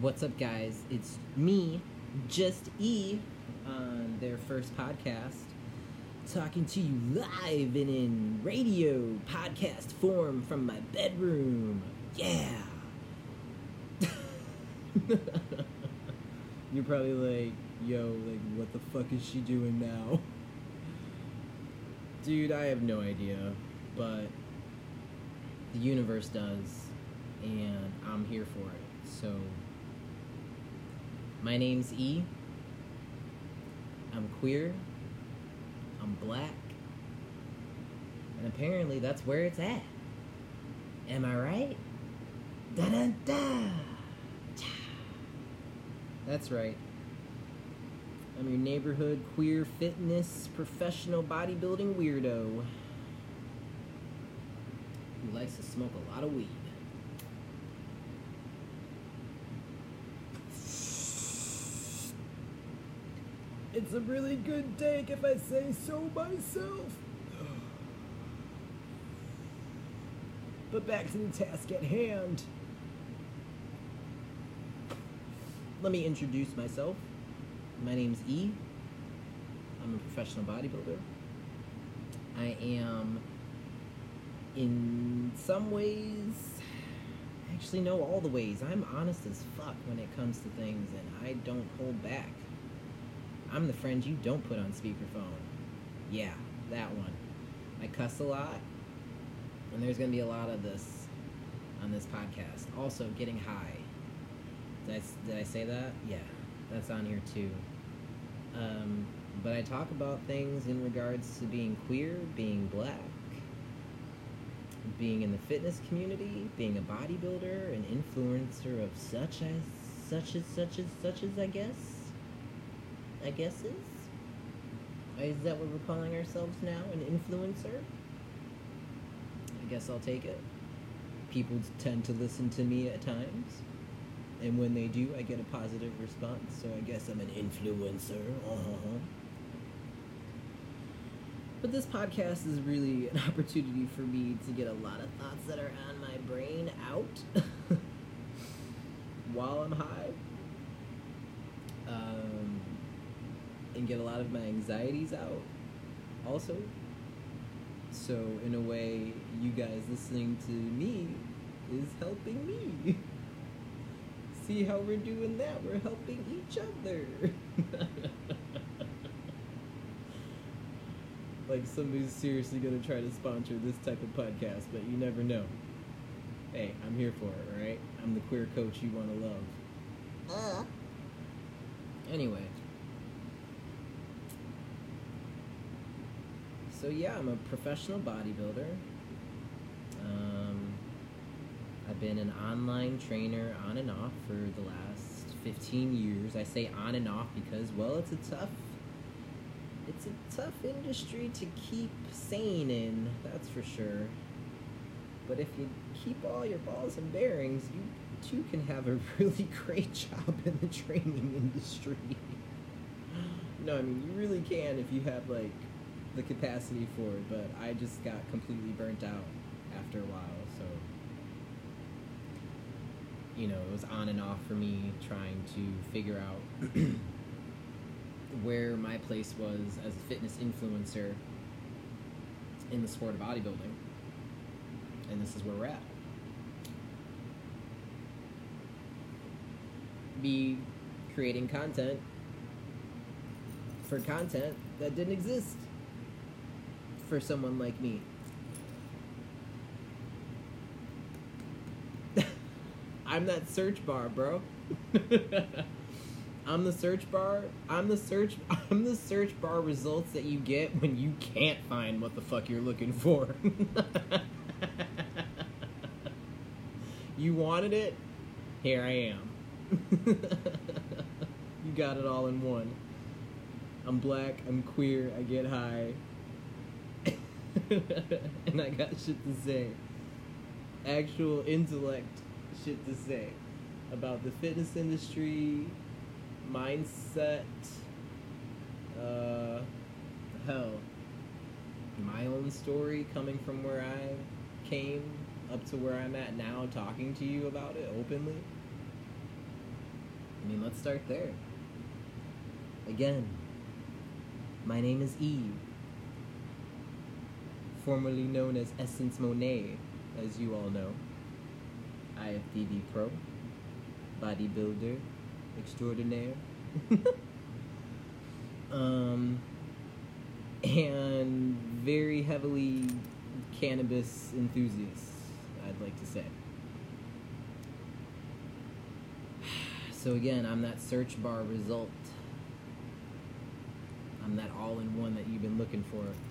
What's up, guys? It's me, Just E, on their first podcast, talking to you live and in radio podcast form from my bedroom. Yeah. You're probably like, yo, like, what the fuck is she doing now? Dude, I have no idea, but the universe does, and I'm here for it. So, my name's E. I'm queer. I'm black. And apparently that's where it's at. Am I right? Da da da! That's right. I'm your neighborhood queer fitness professional bodybuilding weirdo who likes to smoke a lot of weed. It's a really good take if I say so myself. But back to the task at hand. Let me introduce myself. My name's E. I'm a professional bodybuilder. I am, in some ways, actually, know all the ways. I'm honest as fuck when it comes to things, and I don't hold back. I'm the friend you don't put on speakerphone. Yeah, that one. I cuss a lot, and there's gonna be a lot of this on this podcast. Also, getting high. Did I, did I say that? Yeah, that's on here too. Um, but I talk about things in regards to being queer, being black, being in the fitness community, being a bodybuilder, an influencer of such as, such as, such as, such as, I guess. I guess is. Is that what we're calling ourselves now? An influencer? I guess I'll take it. People tend to listen to me at times. And when they do, I get a positive response. So I guess I'm an influencer. Uh-huh. But this podcast is really an opportunity for me to get a lot of thoughts that are on my brain out while I'm high. Um, and get a lot of my anxieties out also. So, in a way, you guys listening to me is helping me. See how we're doing that? We're helping each other. like somebody's seriously gonna try to sponsor this type of podcast, but you never know. Hey, I'm here for it, right? I'm the queer coach you wanna love. Uh. Anyway. So yeah, I'm a professional bodybuilder. Um, I've been an online trainer on and off for the last 15 years. I say on and off because, well, it's a tough, it's a tough industry to keep sane in. That's for sure. But if you keep all your balls and bearings, you too can have a really great job in the training industry. no, I mean you really can if you have like the capacity for it, but I just got completely burnt out after a while, so you know, it was on and off for me trying to figure out where my place was as a fitness influencer in the sport of bodybuilding. And this is where we're at. Be creating content for content that didn't exist for someone like me. I'm that search bar, bro. I'm the search bar. I'm the search I'm the search bar results that you get when you can't find what the fuck you're looking for. you wanted it? Here I am. you got it all in one. I'm black, I'm queer, I get high. and I got shit to say. Actual intellect shit to say about the fitness industry, mindset, uh, hell, my own story coming from where I came up to where I'm at now, talking to you about it openly. I mean, let's start there. Again, my name is Eve, formerly known as Essence Monet, as you all know. IFBB Pro, bodybuilder extraordinaire. um, and very heavily cannabis enthusiast, I'd like to say. So again, I'm that search bar result. I'm that all-in-one that you've been looking for. So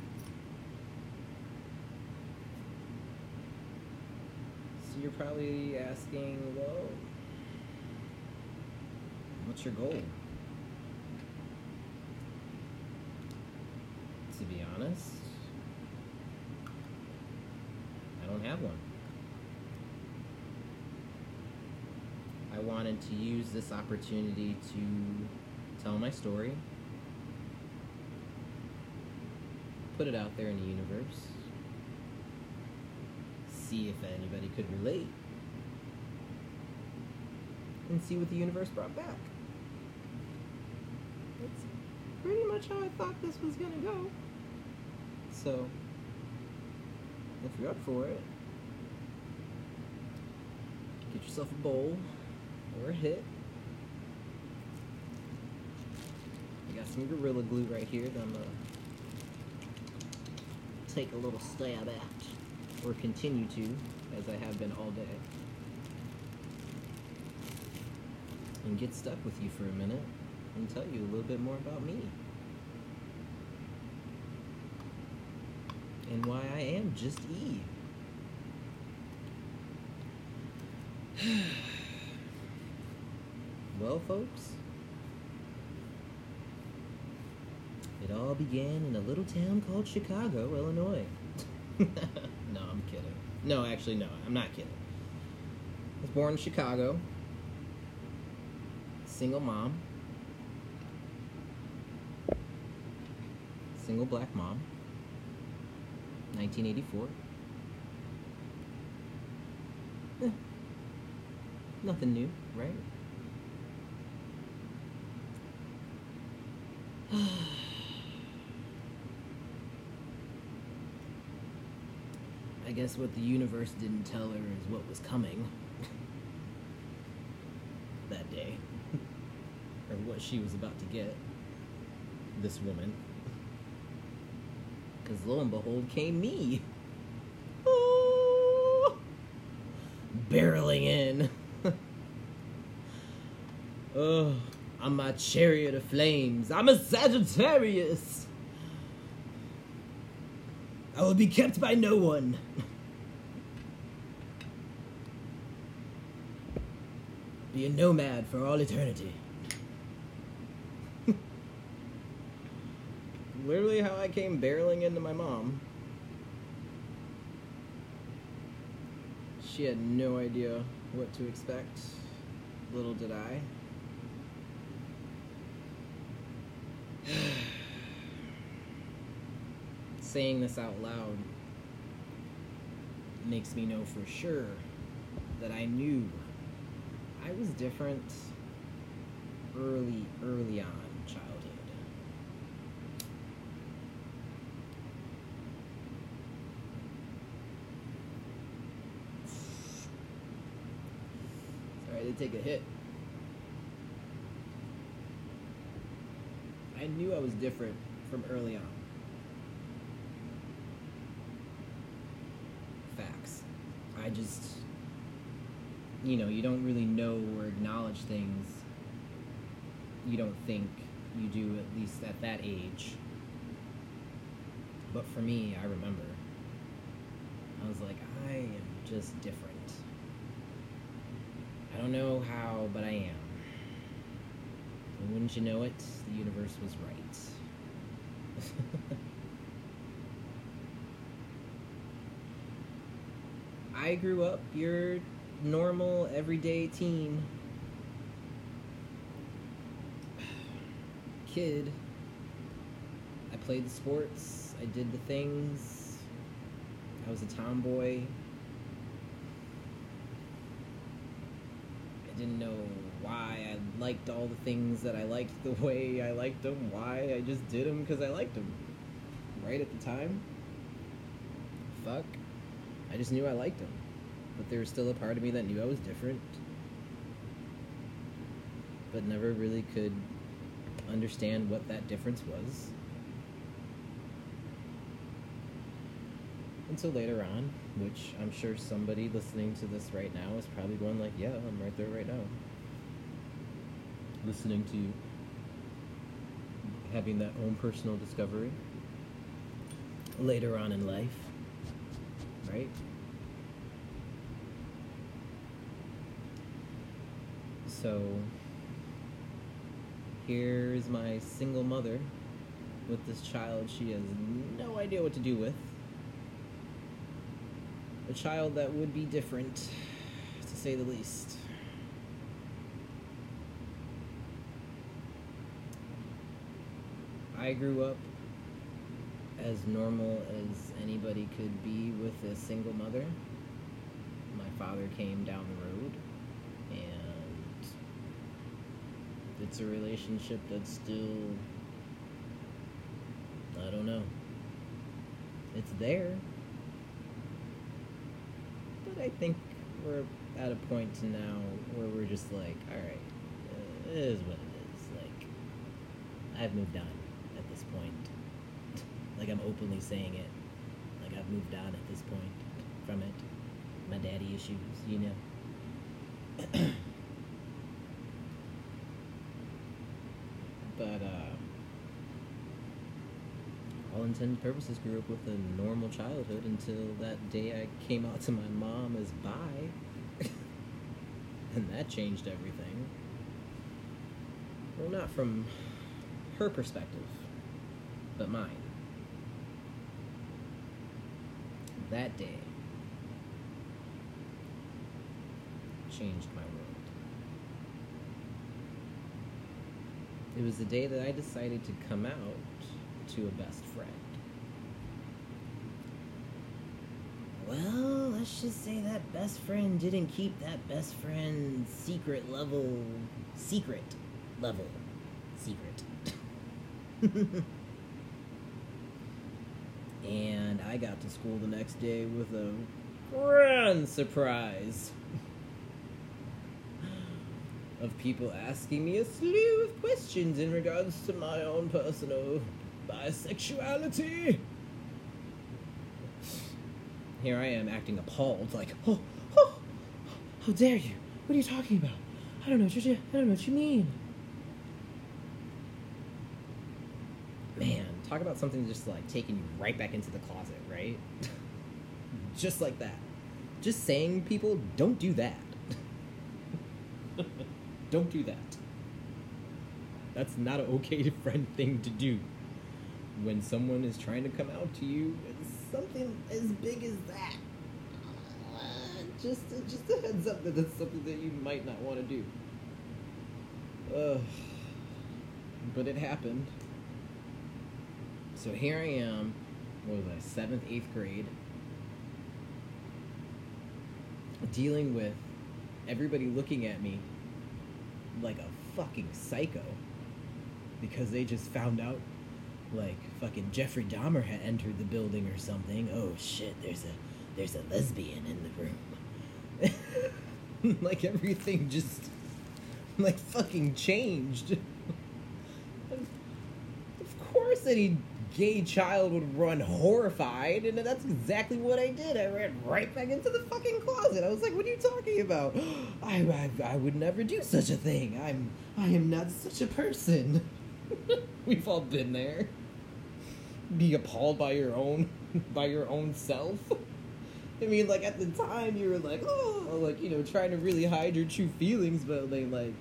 you're probably asking, well, what's your goal? To be honest, I don't have one. I wanted to use this opportunity to tell my story, put it out there in the universe, see if anybody could relate, and see what the universe brought back. That's pretty much how I thought this was gonna go. So, if you're up for it, get yourself a bowl or a hit. I got some Gorilla Glue right here that I'm gonna take a little stab at, or continue to, as I have been all day. And get stuck with you for a minute and tell you a little bit more about me. And why I am just Eve. well, folks, it all began in a little town called Chicago, Illinois. no, I'm kidding. No, actually, no, I'm not kidding. I was born in Chicago, single mom, single black mom, 1984. Eh, nothing new, right? guess what the universe didn't tell her is what was coming that day. or what she was about to get. This woman. Because lo and behold came me. Oh, barreling in. oh, I'm my chariot of flames. I'm a Sagittarius. I will be kept by no one. Be a nomad for all eternity. Literally how I came barreling into my mom. She had no idea what to expect. Little did I. Saying this out loud makes me know for sure that I knew I was different early, early on childhood. Sorry, I did take a hit. I knew I was different from early on. Facts. I just, you know, you don't really know or acknowledge things you don't think you do, at least at that age. But for me, I remember. I was like, I am just different. I don't know how, but I am. And wouldn't you know it, the universe was right. I grew up your normal, everyday teen. Kid. I played the sports, I did the things. I was a tomboy. I didn't know why I liked all the things that I liked the way I liked them, why I just did them because I liked them. Right at the time? Fuck. I just knew I liked them. But there was still a part of me that knew I was different. But never really could understand what that difference was. Until later on, which I'm sure somebody listening to this right now is probably going like, yeah, I'm right there right now. Listening to having that own personal discovery later on in life, right? So here's my single mother with this child she has no idea what to do with. A child that would be different, to say the least. I grew up as normal as anybody could be with a single mother. My father came down the road, and it's a relationship that's still, I don't know. It's there. But I think we're at a point now where we're just like, alright, uh, it is what it is. Like, I've moved on at this point. Like I'm openly saying it. Like I've moved on at this point from it. My daddy issues, you know. but uh all intents and purposes grew up with a normal childhood until that day I came out to my mom as bi. and that changed everything. Well, not from her perspective, but mine. that day changed my world. It was the day that I decided to come out to a best friend. Well, let's just say that best friend didn't keep that best friend's secret level secret level secret. and I got to school the next day with a grand surprise of people asking me a slew of questions in regards to my own personal bisexuality. Here I am acting appalled, like, oh, oh, how dare you? What are you talking about? I don't know you, I don't know what you mean. Man, talk about something just like taking you right back into the closet, right? just like that. Just saying, people, don't do that. don't do that. That's not an okay friend thing to do. When someone is trying to come out to you, something as big as that. Uh, just, just a heads up that that's something that you might not want to do. Uh, but it happened. So here I am, what was I, seventh, eighth grade, dealing with everybody looking at me like a fucking psycho because they just found out like fucking Jeffrey Dahmer had entered the building or something. Oh shit, there's a there's a lesbian in the room. like everything just like fucking changed. of course any gay child would run horrified, and that's exactly what I did. I ran right back into the fucking closet. I was like, "What are you talking about? I, I, I would never do such a thing. I'm, I am not such a person." We've all been there. Be appalled by your own, by your own self. I mean, like at the time, you were like, "Oh," like you know, trying to really hide your true feelings, but they like.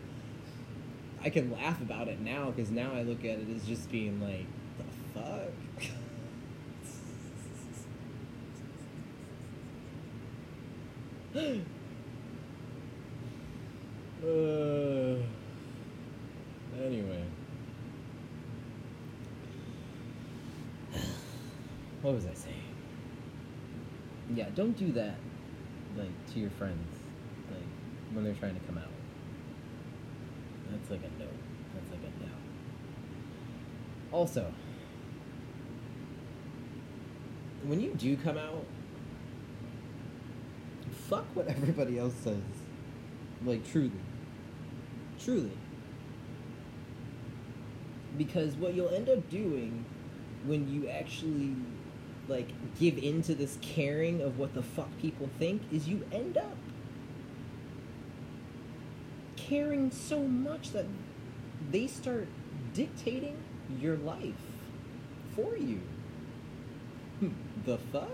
I can laugh about it now because now I look at it as just being like, fuck? uh, anyway. What was I saying? Yeah, don't do that, like, to your friends, like, when they're trying to come out. That's like a no. That's like a no. Also, when you do come out, fuck what everybody else says. Like, truly. Truly. Because what you'll end up doing when you actually like give into this caring of what the fuck people think is you end up caring so much that they start dictating your life for you. Hmm, the fuck?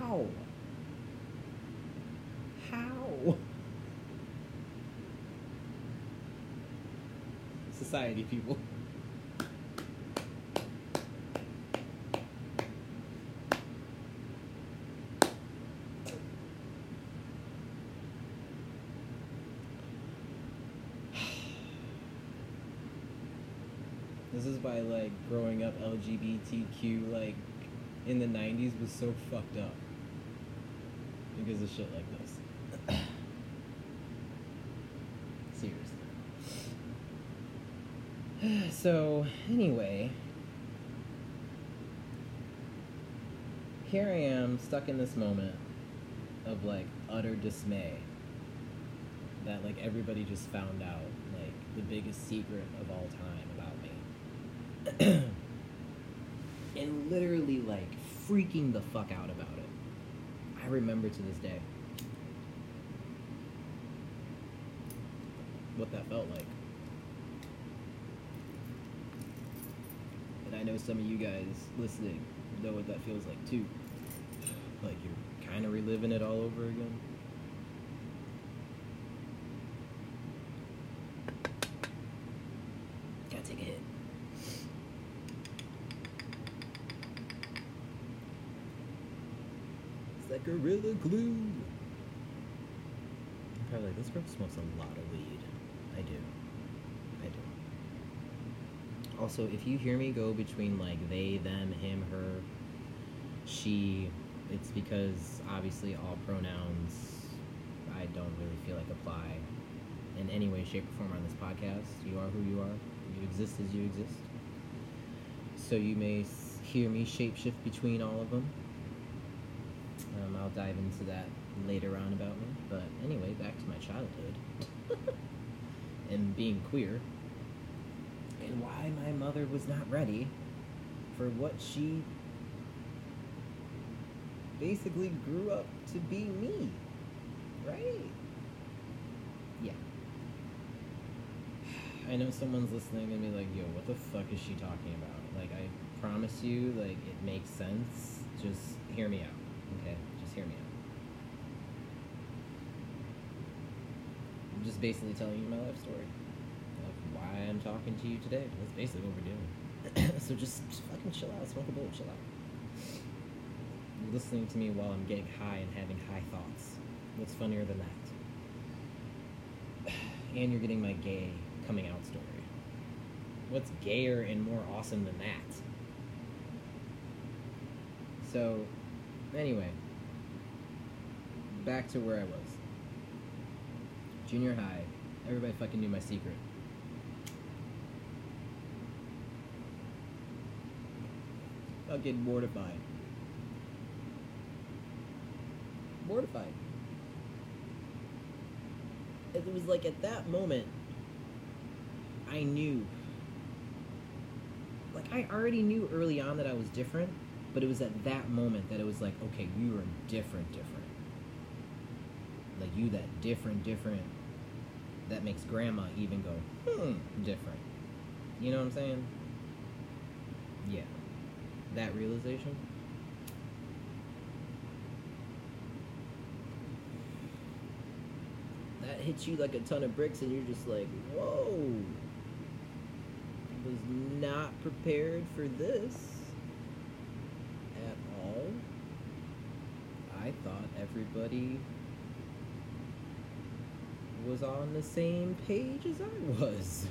How? How? Society people. This is why like growing up LGBTQ like in the '90s was so fucked up because of shit like this. Seriously. So anyway, here I am stuck in this moment of like utter dismay that like everybody just found out like the biggest secret of all time about me. and literally like freaking the fuck out about it. I remember to this day what that felt like. And I know some of you guys listening know what that feels like too. Like you're kind of reliving it all over again. Gotta take a hit. It's like Gorilla Glue. I'm probably like, this girl smokes a lot of weed. I do. I do. Also, if you hear me go between like they, them, him, her, she, it's because obviously all pronouns I don't really feel like apply in any way, shape, or form on this podcast. You are who you are. You exist as you exist. So you may hear me shapeshift between all of them. Dive into that later on about me. But anyway, back to my childhood and being queer and why my mother was not ready for what she basically grew up to be me. Right? Yeah. I know someone's listening and be like, yo, what the fuck is she talking about? Like, I promise you, like, it makes sense. Just hear me out, okay? Just hear me out. I'm just basically telling you my life story why I'm talking to you today. That's basically what we're doing. so just, just fucking chill out, smoke a bowl, chill out. You're listening to me while I'm getting high and having high thoughts. What's funnier than that? And you're getting my gay coming out story. What's gayer and more awesome than that? So, anyway, back to where I was. Junior high, everybody fucking knew my secret. Fucking mortified. Mortified. It was like at that moment, I knew. Like, I already knew early on that I was different, but it was at that moment that it was like, okay, you are different, different. Like, you that different, different, that makes grandma even go, hmm, different. You know what I'm saying? Yeah. That realization. That hits you like a ton of bricks, and you're just like, whoa. I was not prepared for this at all. I thought everybody was on the same page as I was.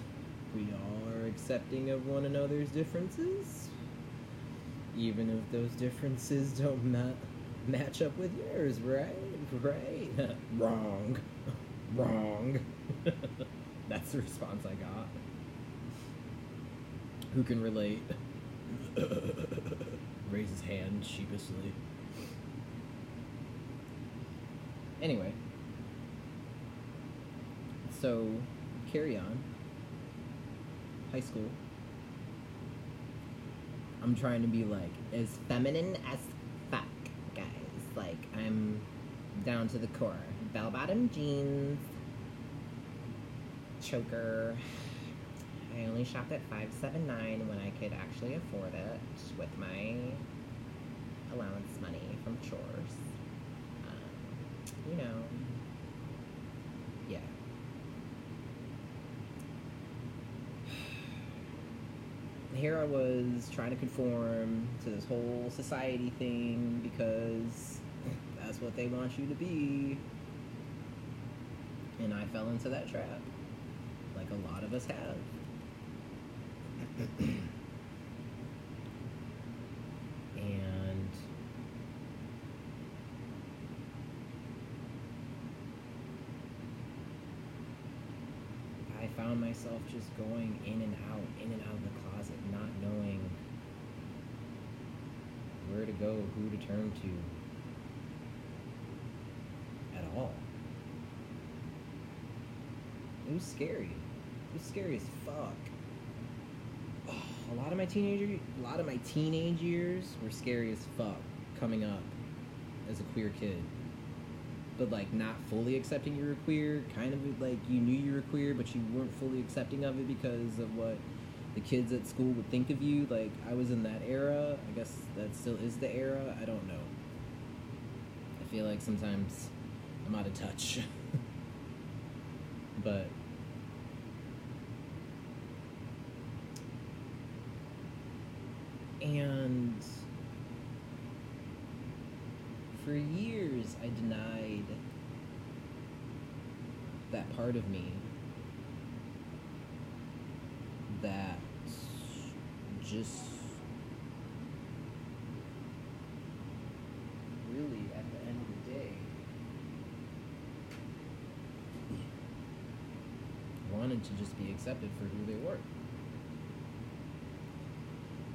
We all are accepting of one another's differences, even if those differences don't ma- match up with yours, right? Right? Wrong. Wrong. That's the response I got. Who can relate? Raise his hand sheepishly. Anyway. So, carry on. High school. I'm trying to be like as feminine as fuck, guys. Like I'm down to the core. Bell bottom jeans, choker. I only shopped at five seven nine when I could actually afford it with my allowance money from chores. Um, you know, yeah. Here I was trying to conform to this whole society thing because that's what they want you to be. And I fell into that trap, like a lot of us have. and I found myself just going in and out, in and out of the closet, not knowing where to go, who to turn to at all. It was scary. It was scary as fuck. a lot of my teenager, a lot of my teenage years were scary as fuck coming up as a queer kid but like not fully accepting you were queer, kind of like you knew you were queer, but you weren't fully accepting of it because of what the kids at school would think of you. Like I was in that era. I guess that still is the era. I don't know. I feel like sometimes I'm out of touch. but and for years I denied that part of me that just really at the end of the day wanted to just be accepted for who they were.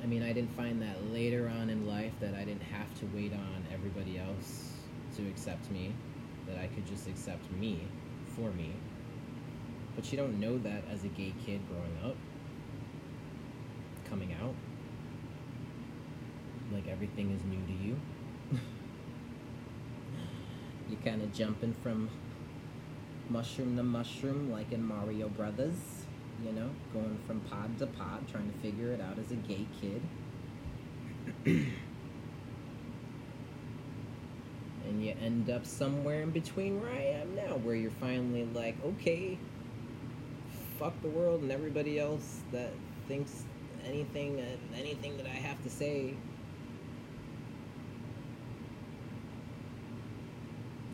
I mean, I didn't find that later on in life that I didn't have to wait on everybody else to accept me, that I could just accept me for me. But you don't know that as a gay kid growing up, coming out. Like everything is new to you. You're kind of jumping from mushroom to mushroom, like in Mario Brothers you know, going from pod to pod, trying to figure it out as a gay kid. and you end up somewhere in between where I am now, where you're finally like, okay, fuck the world and everybody else that thinks anything, anything that I have to say.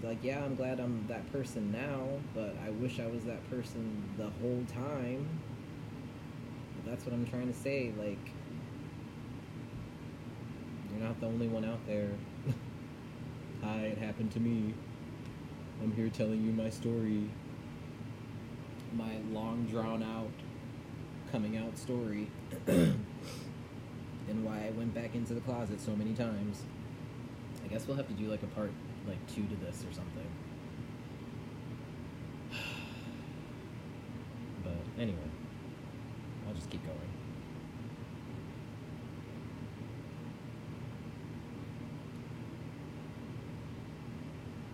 Like, yeah, I'm glad I'm that person now, but I wish I was that person the whole time. That's what I'm trying to say. Like, you're not the only one out there. Hi, it happened to me. I'm here telling you my story. My long drawn out coming out story. and why I went back into the closet so many times. I guess we'll have to do like a part like two to this or something. but anyway, I'll just keep going.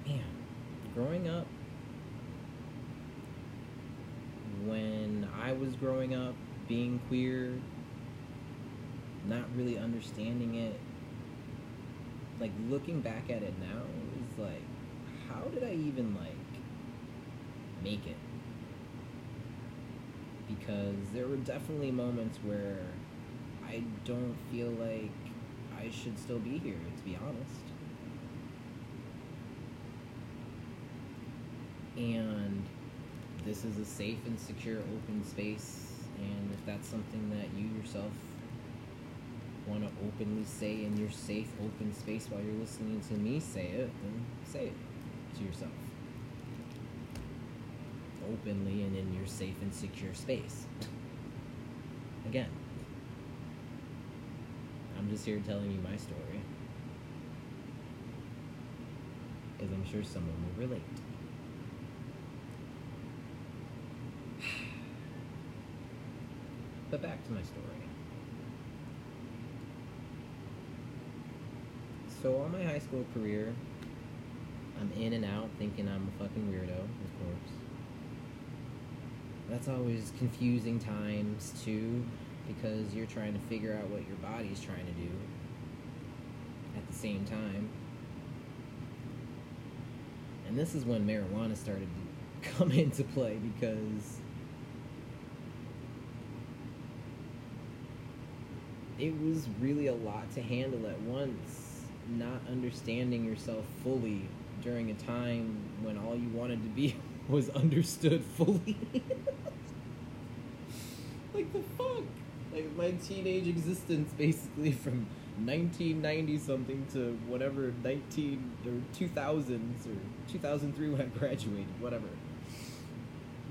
Man, growing up, when I was growing up, being queer, not really understanding it, like looking back at it now, like, how did I even like make it? Because there were definitely moments where I don't feel like I should still be here, to be honest. And this is a safe and secure open space, and if that's something that you yourself want to openly say in your safe, open space while you're listening to me say it, then say it to yourself. openly and in your safe and secure space. Again, I'm just here telling you my story. Because I'm sure someone will relate. But back to my story. So, all my high school career, I'm in and out thinking I'm a fucking weirdo, of course. That's always confusing times, too, because you're trying to figure out what your body's trying to do at the same time. And this is when marijuana started to come into play because it was really a lot to handle at once, not understanding yourself fully during a time when all you wanted to be was understood fully. like the fuck? Like my teenage existence basically from 1990 something to whatever 19 or 2000s or 2003 when I graduated, whatever.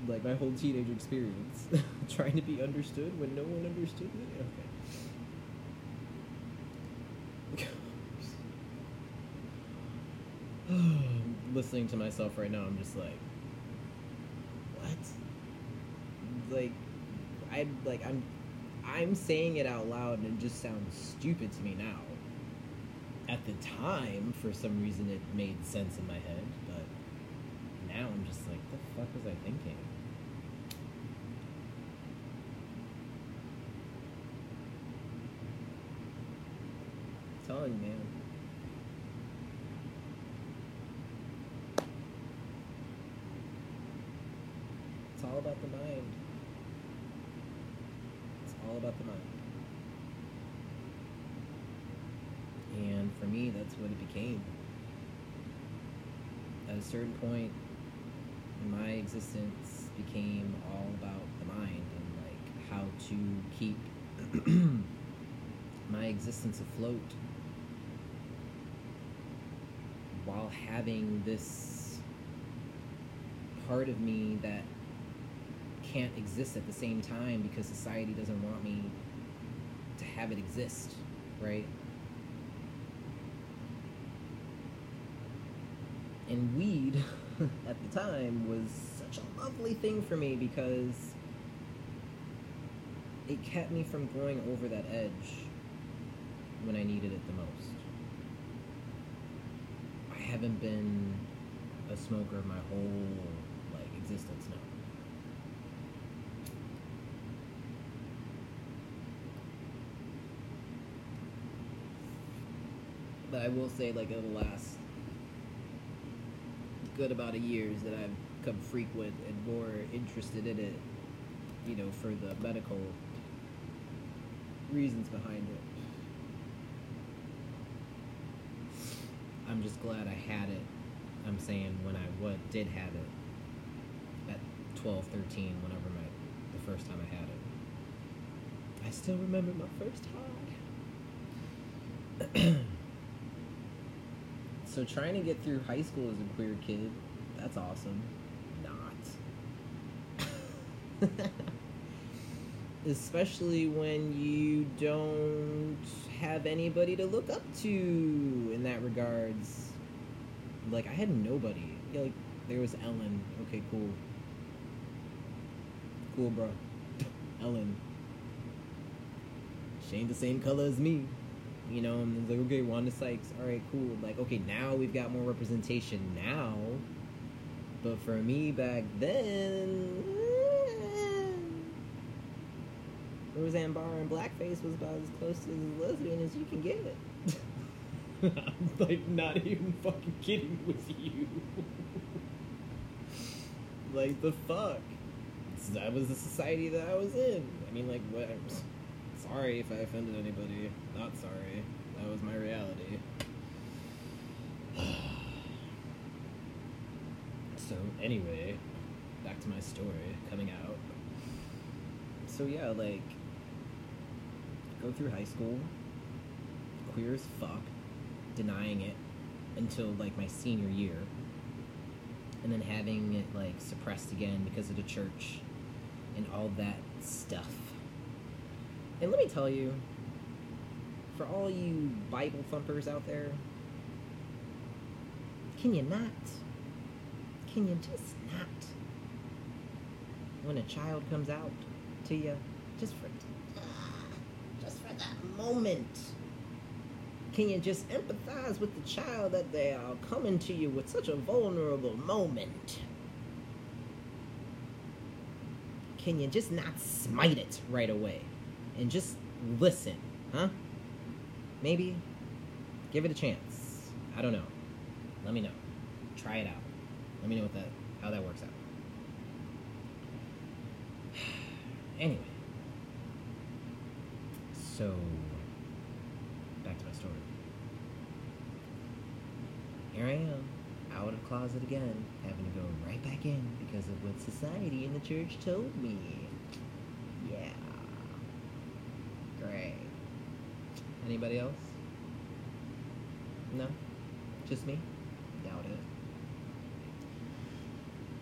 Like my whole teenage experience trying to be understood when no one understood me. Okay. Listening to myself right now, I'm just like, what? Like, I like I'm, I'm saying it out loud, and it just sounds stupid to me now. At the time, for some reason, it made sense in my head, but now I'm just like, what the fuck was I thinking? telling you, man. It's all about the mind. It's all about the mind. And for me, that's what it became. At a certain point, my existence became all about the mind and like how to keep my existence afloat while having this part of me that can't exist at the same time because society doesn't want me to have it exist, right? And weed at the time was such a lovely thing for me because it kept me from going over that edge when I needed it the most. I haven't been a smoker my whole like existence now. But I will say, like, over the last good about a years that I've come frequent and more interested in it, you know, for the medical reasons behind it. I'm just glad I had it. I'm saying when I what did have it at 12, 13, whenever my the first time I had it. I still remember my first high. so trying to get through high school as a queer kid, that's awesome. Not. Especially when you don't have anybody to look up to in that regards. Like I had nobody. Yeah, like there was Ellen. Okay, cool. Cool, bro. Ellen. She ain't the same color as me. You know, and like, okay, Wanda Sykes. All right, cool. Like, okay, now we've got more representation now. But for me back then, eh, Roseanne Barr in blackface was about as close to lesbian as you can get. I'm like not even fucking kidding with you. like the fuck. That was the society that I was in. I mean, like, what? Sorry if I offended anybody. Not sorry. That was my reality. so anyway, back to my story coming out. So yeah, like go through high school, queer as fuck, denying it until like my senior year. and then having it like suppressed again because of the church and all that stuff. And let me tell you, for all you Bible thumpers out there, can you not? Can you just not? When a child comes out to you, just for just for that moment. Can you just empathize with the child that they are coming to you with such a vulnerable moment? Can you just not smite it right away and just listen, huh? Maybe give it a chance. I don't know. Let me know. Try it out. Let me know what that how that works out. Anyway, so back to my story. Here I am, out of closet again, having to go right back in because of what society and the church told me. Yeah. Great. Anybody else? No? Just me? Doubt it.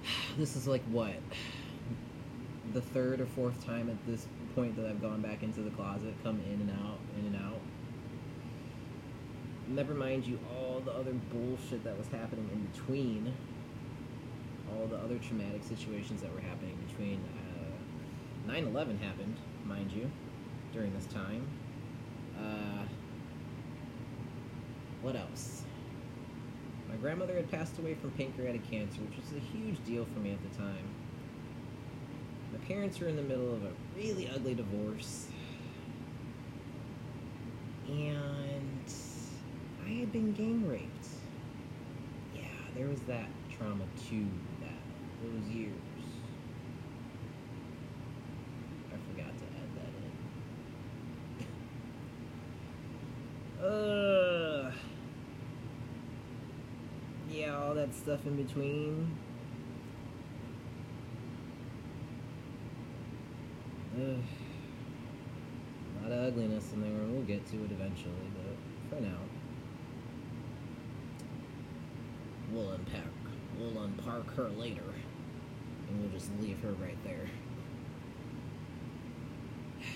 This is like what? The third or fourth time at this point that I've gone back into the closet, come in and out, in and out. Never mind you all the other bullshit that was happening in between. All the other traumatic situations that were happening between. Uh, 9/11 happened, mind you, during this time. Uh, what else? My grandmother had passed away from pancreatic cancer, which was a huge deal for me at the time. My parents were in the middle of a really ugly divorce. And I had been gang raped. Yeah, there was that trauma too, that those years. I forgot to add that in. Ugh. Yeah, all that stuff in between. Ugh. A lot of ugliness in there, we'll get to it eventually, but for now. We'll unpack, we'll unpark her later, and we'll just leave her right there.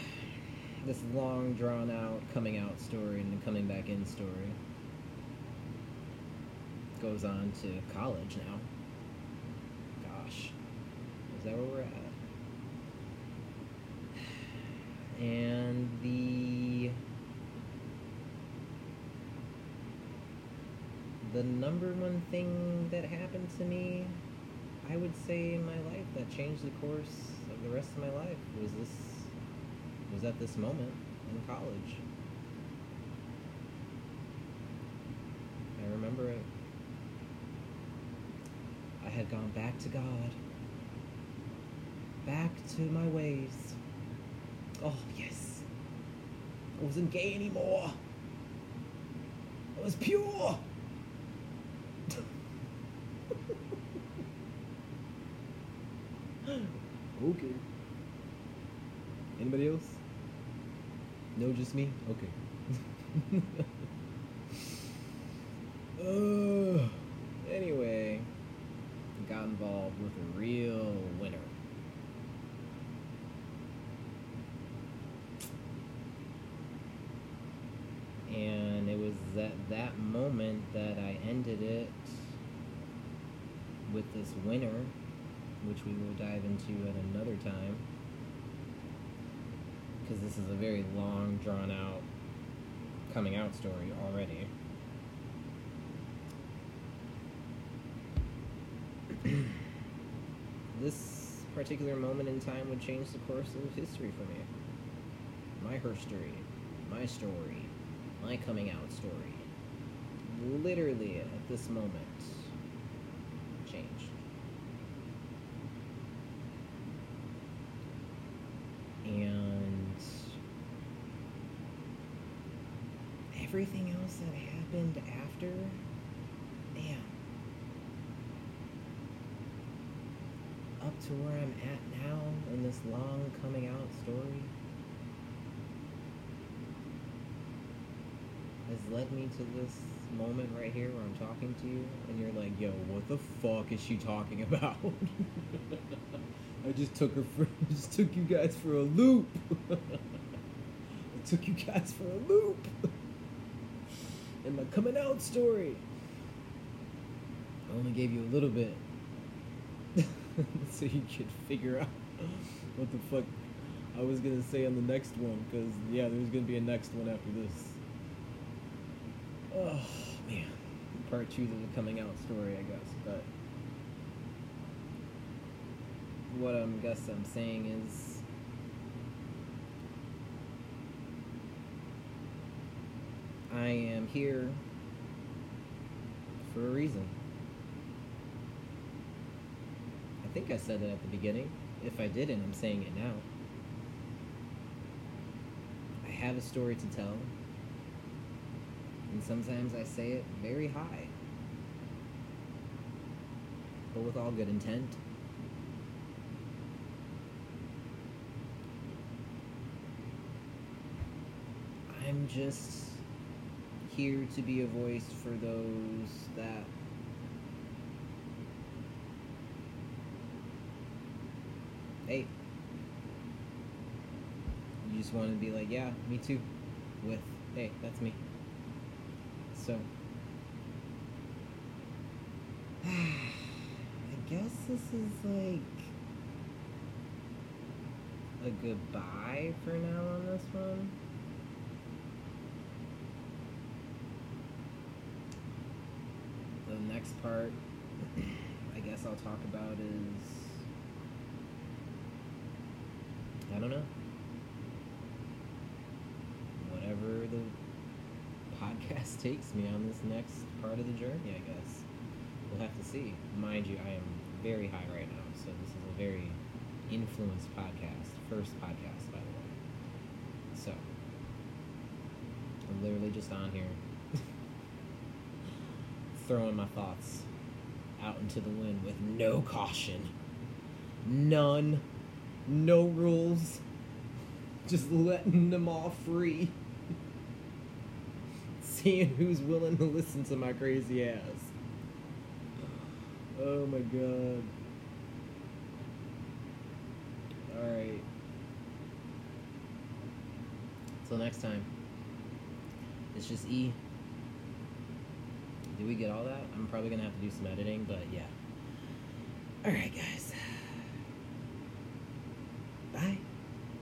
This long, drawn out, coming out story and coming back in story goes on to college now. Gosh, is that where we're at? And the the number one thing that happened to me, I would say in my life that changed the course of the rest of my life was this was at this moment in college. I remember it. Had gone back to God, back to my ways. Oh, yes. I wasn't gay anymore. I was pure. okay. Anybody else? No, just me? Okay. uh, anyway, got involved with a real winner. And it was at that moment that I ended it with this winner, which we will dive into at another time. Because this is a very long, drawn out coming out story already. this particular moment in time would change the course of history for me. My history, my story, my coming out story. Literally at this moment changed. And everything else that happened after, damn. Up to where I'm at now in this long coming out story has led me to this moment right here where I'm talking to you, and you're like, "Yo, what the fuck is she talking about?" I just took her for, just took you guys for a loop. I took you guys for a loop. In my coming out story. I only gave you a little bit. so you could figure out what the fuck I was gonna say on the next one, because yeah, there's gonna be a next one after this. Oh man, part two the coming out story, I guess. But what I'm guess I'm saying is. I am here for a reason. I think I said it at the beginning. If I didn't, I'm saying it now. I have a story to tell, and sometimes I say it very high, but with all good intent. I'm just here to be a voice for those that hey. You just want to be like yeah me too with hey that's me. So i guess this is like a goodbye for now on this one the next part I guess I'll talk about is I don't know. Whatever the podcast takes me on this next part of the journey, I guess. We'll have to see. Mind you, I am very high right now, so this is a very influenced podcast. First podcast, by the way. So, I'm literally just on here throwing my thoughts out into the wind with no caution. None. No rules. Just letting them all free. Seeing who's willing to listen to my crazy ass. Oh my god. Alright. Till next time. It's just E. Did we get all that? I'm probably gonna have to do some editing, but yeah. Alright, guys. Bye.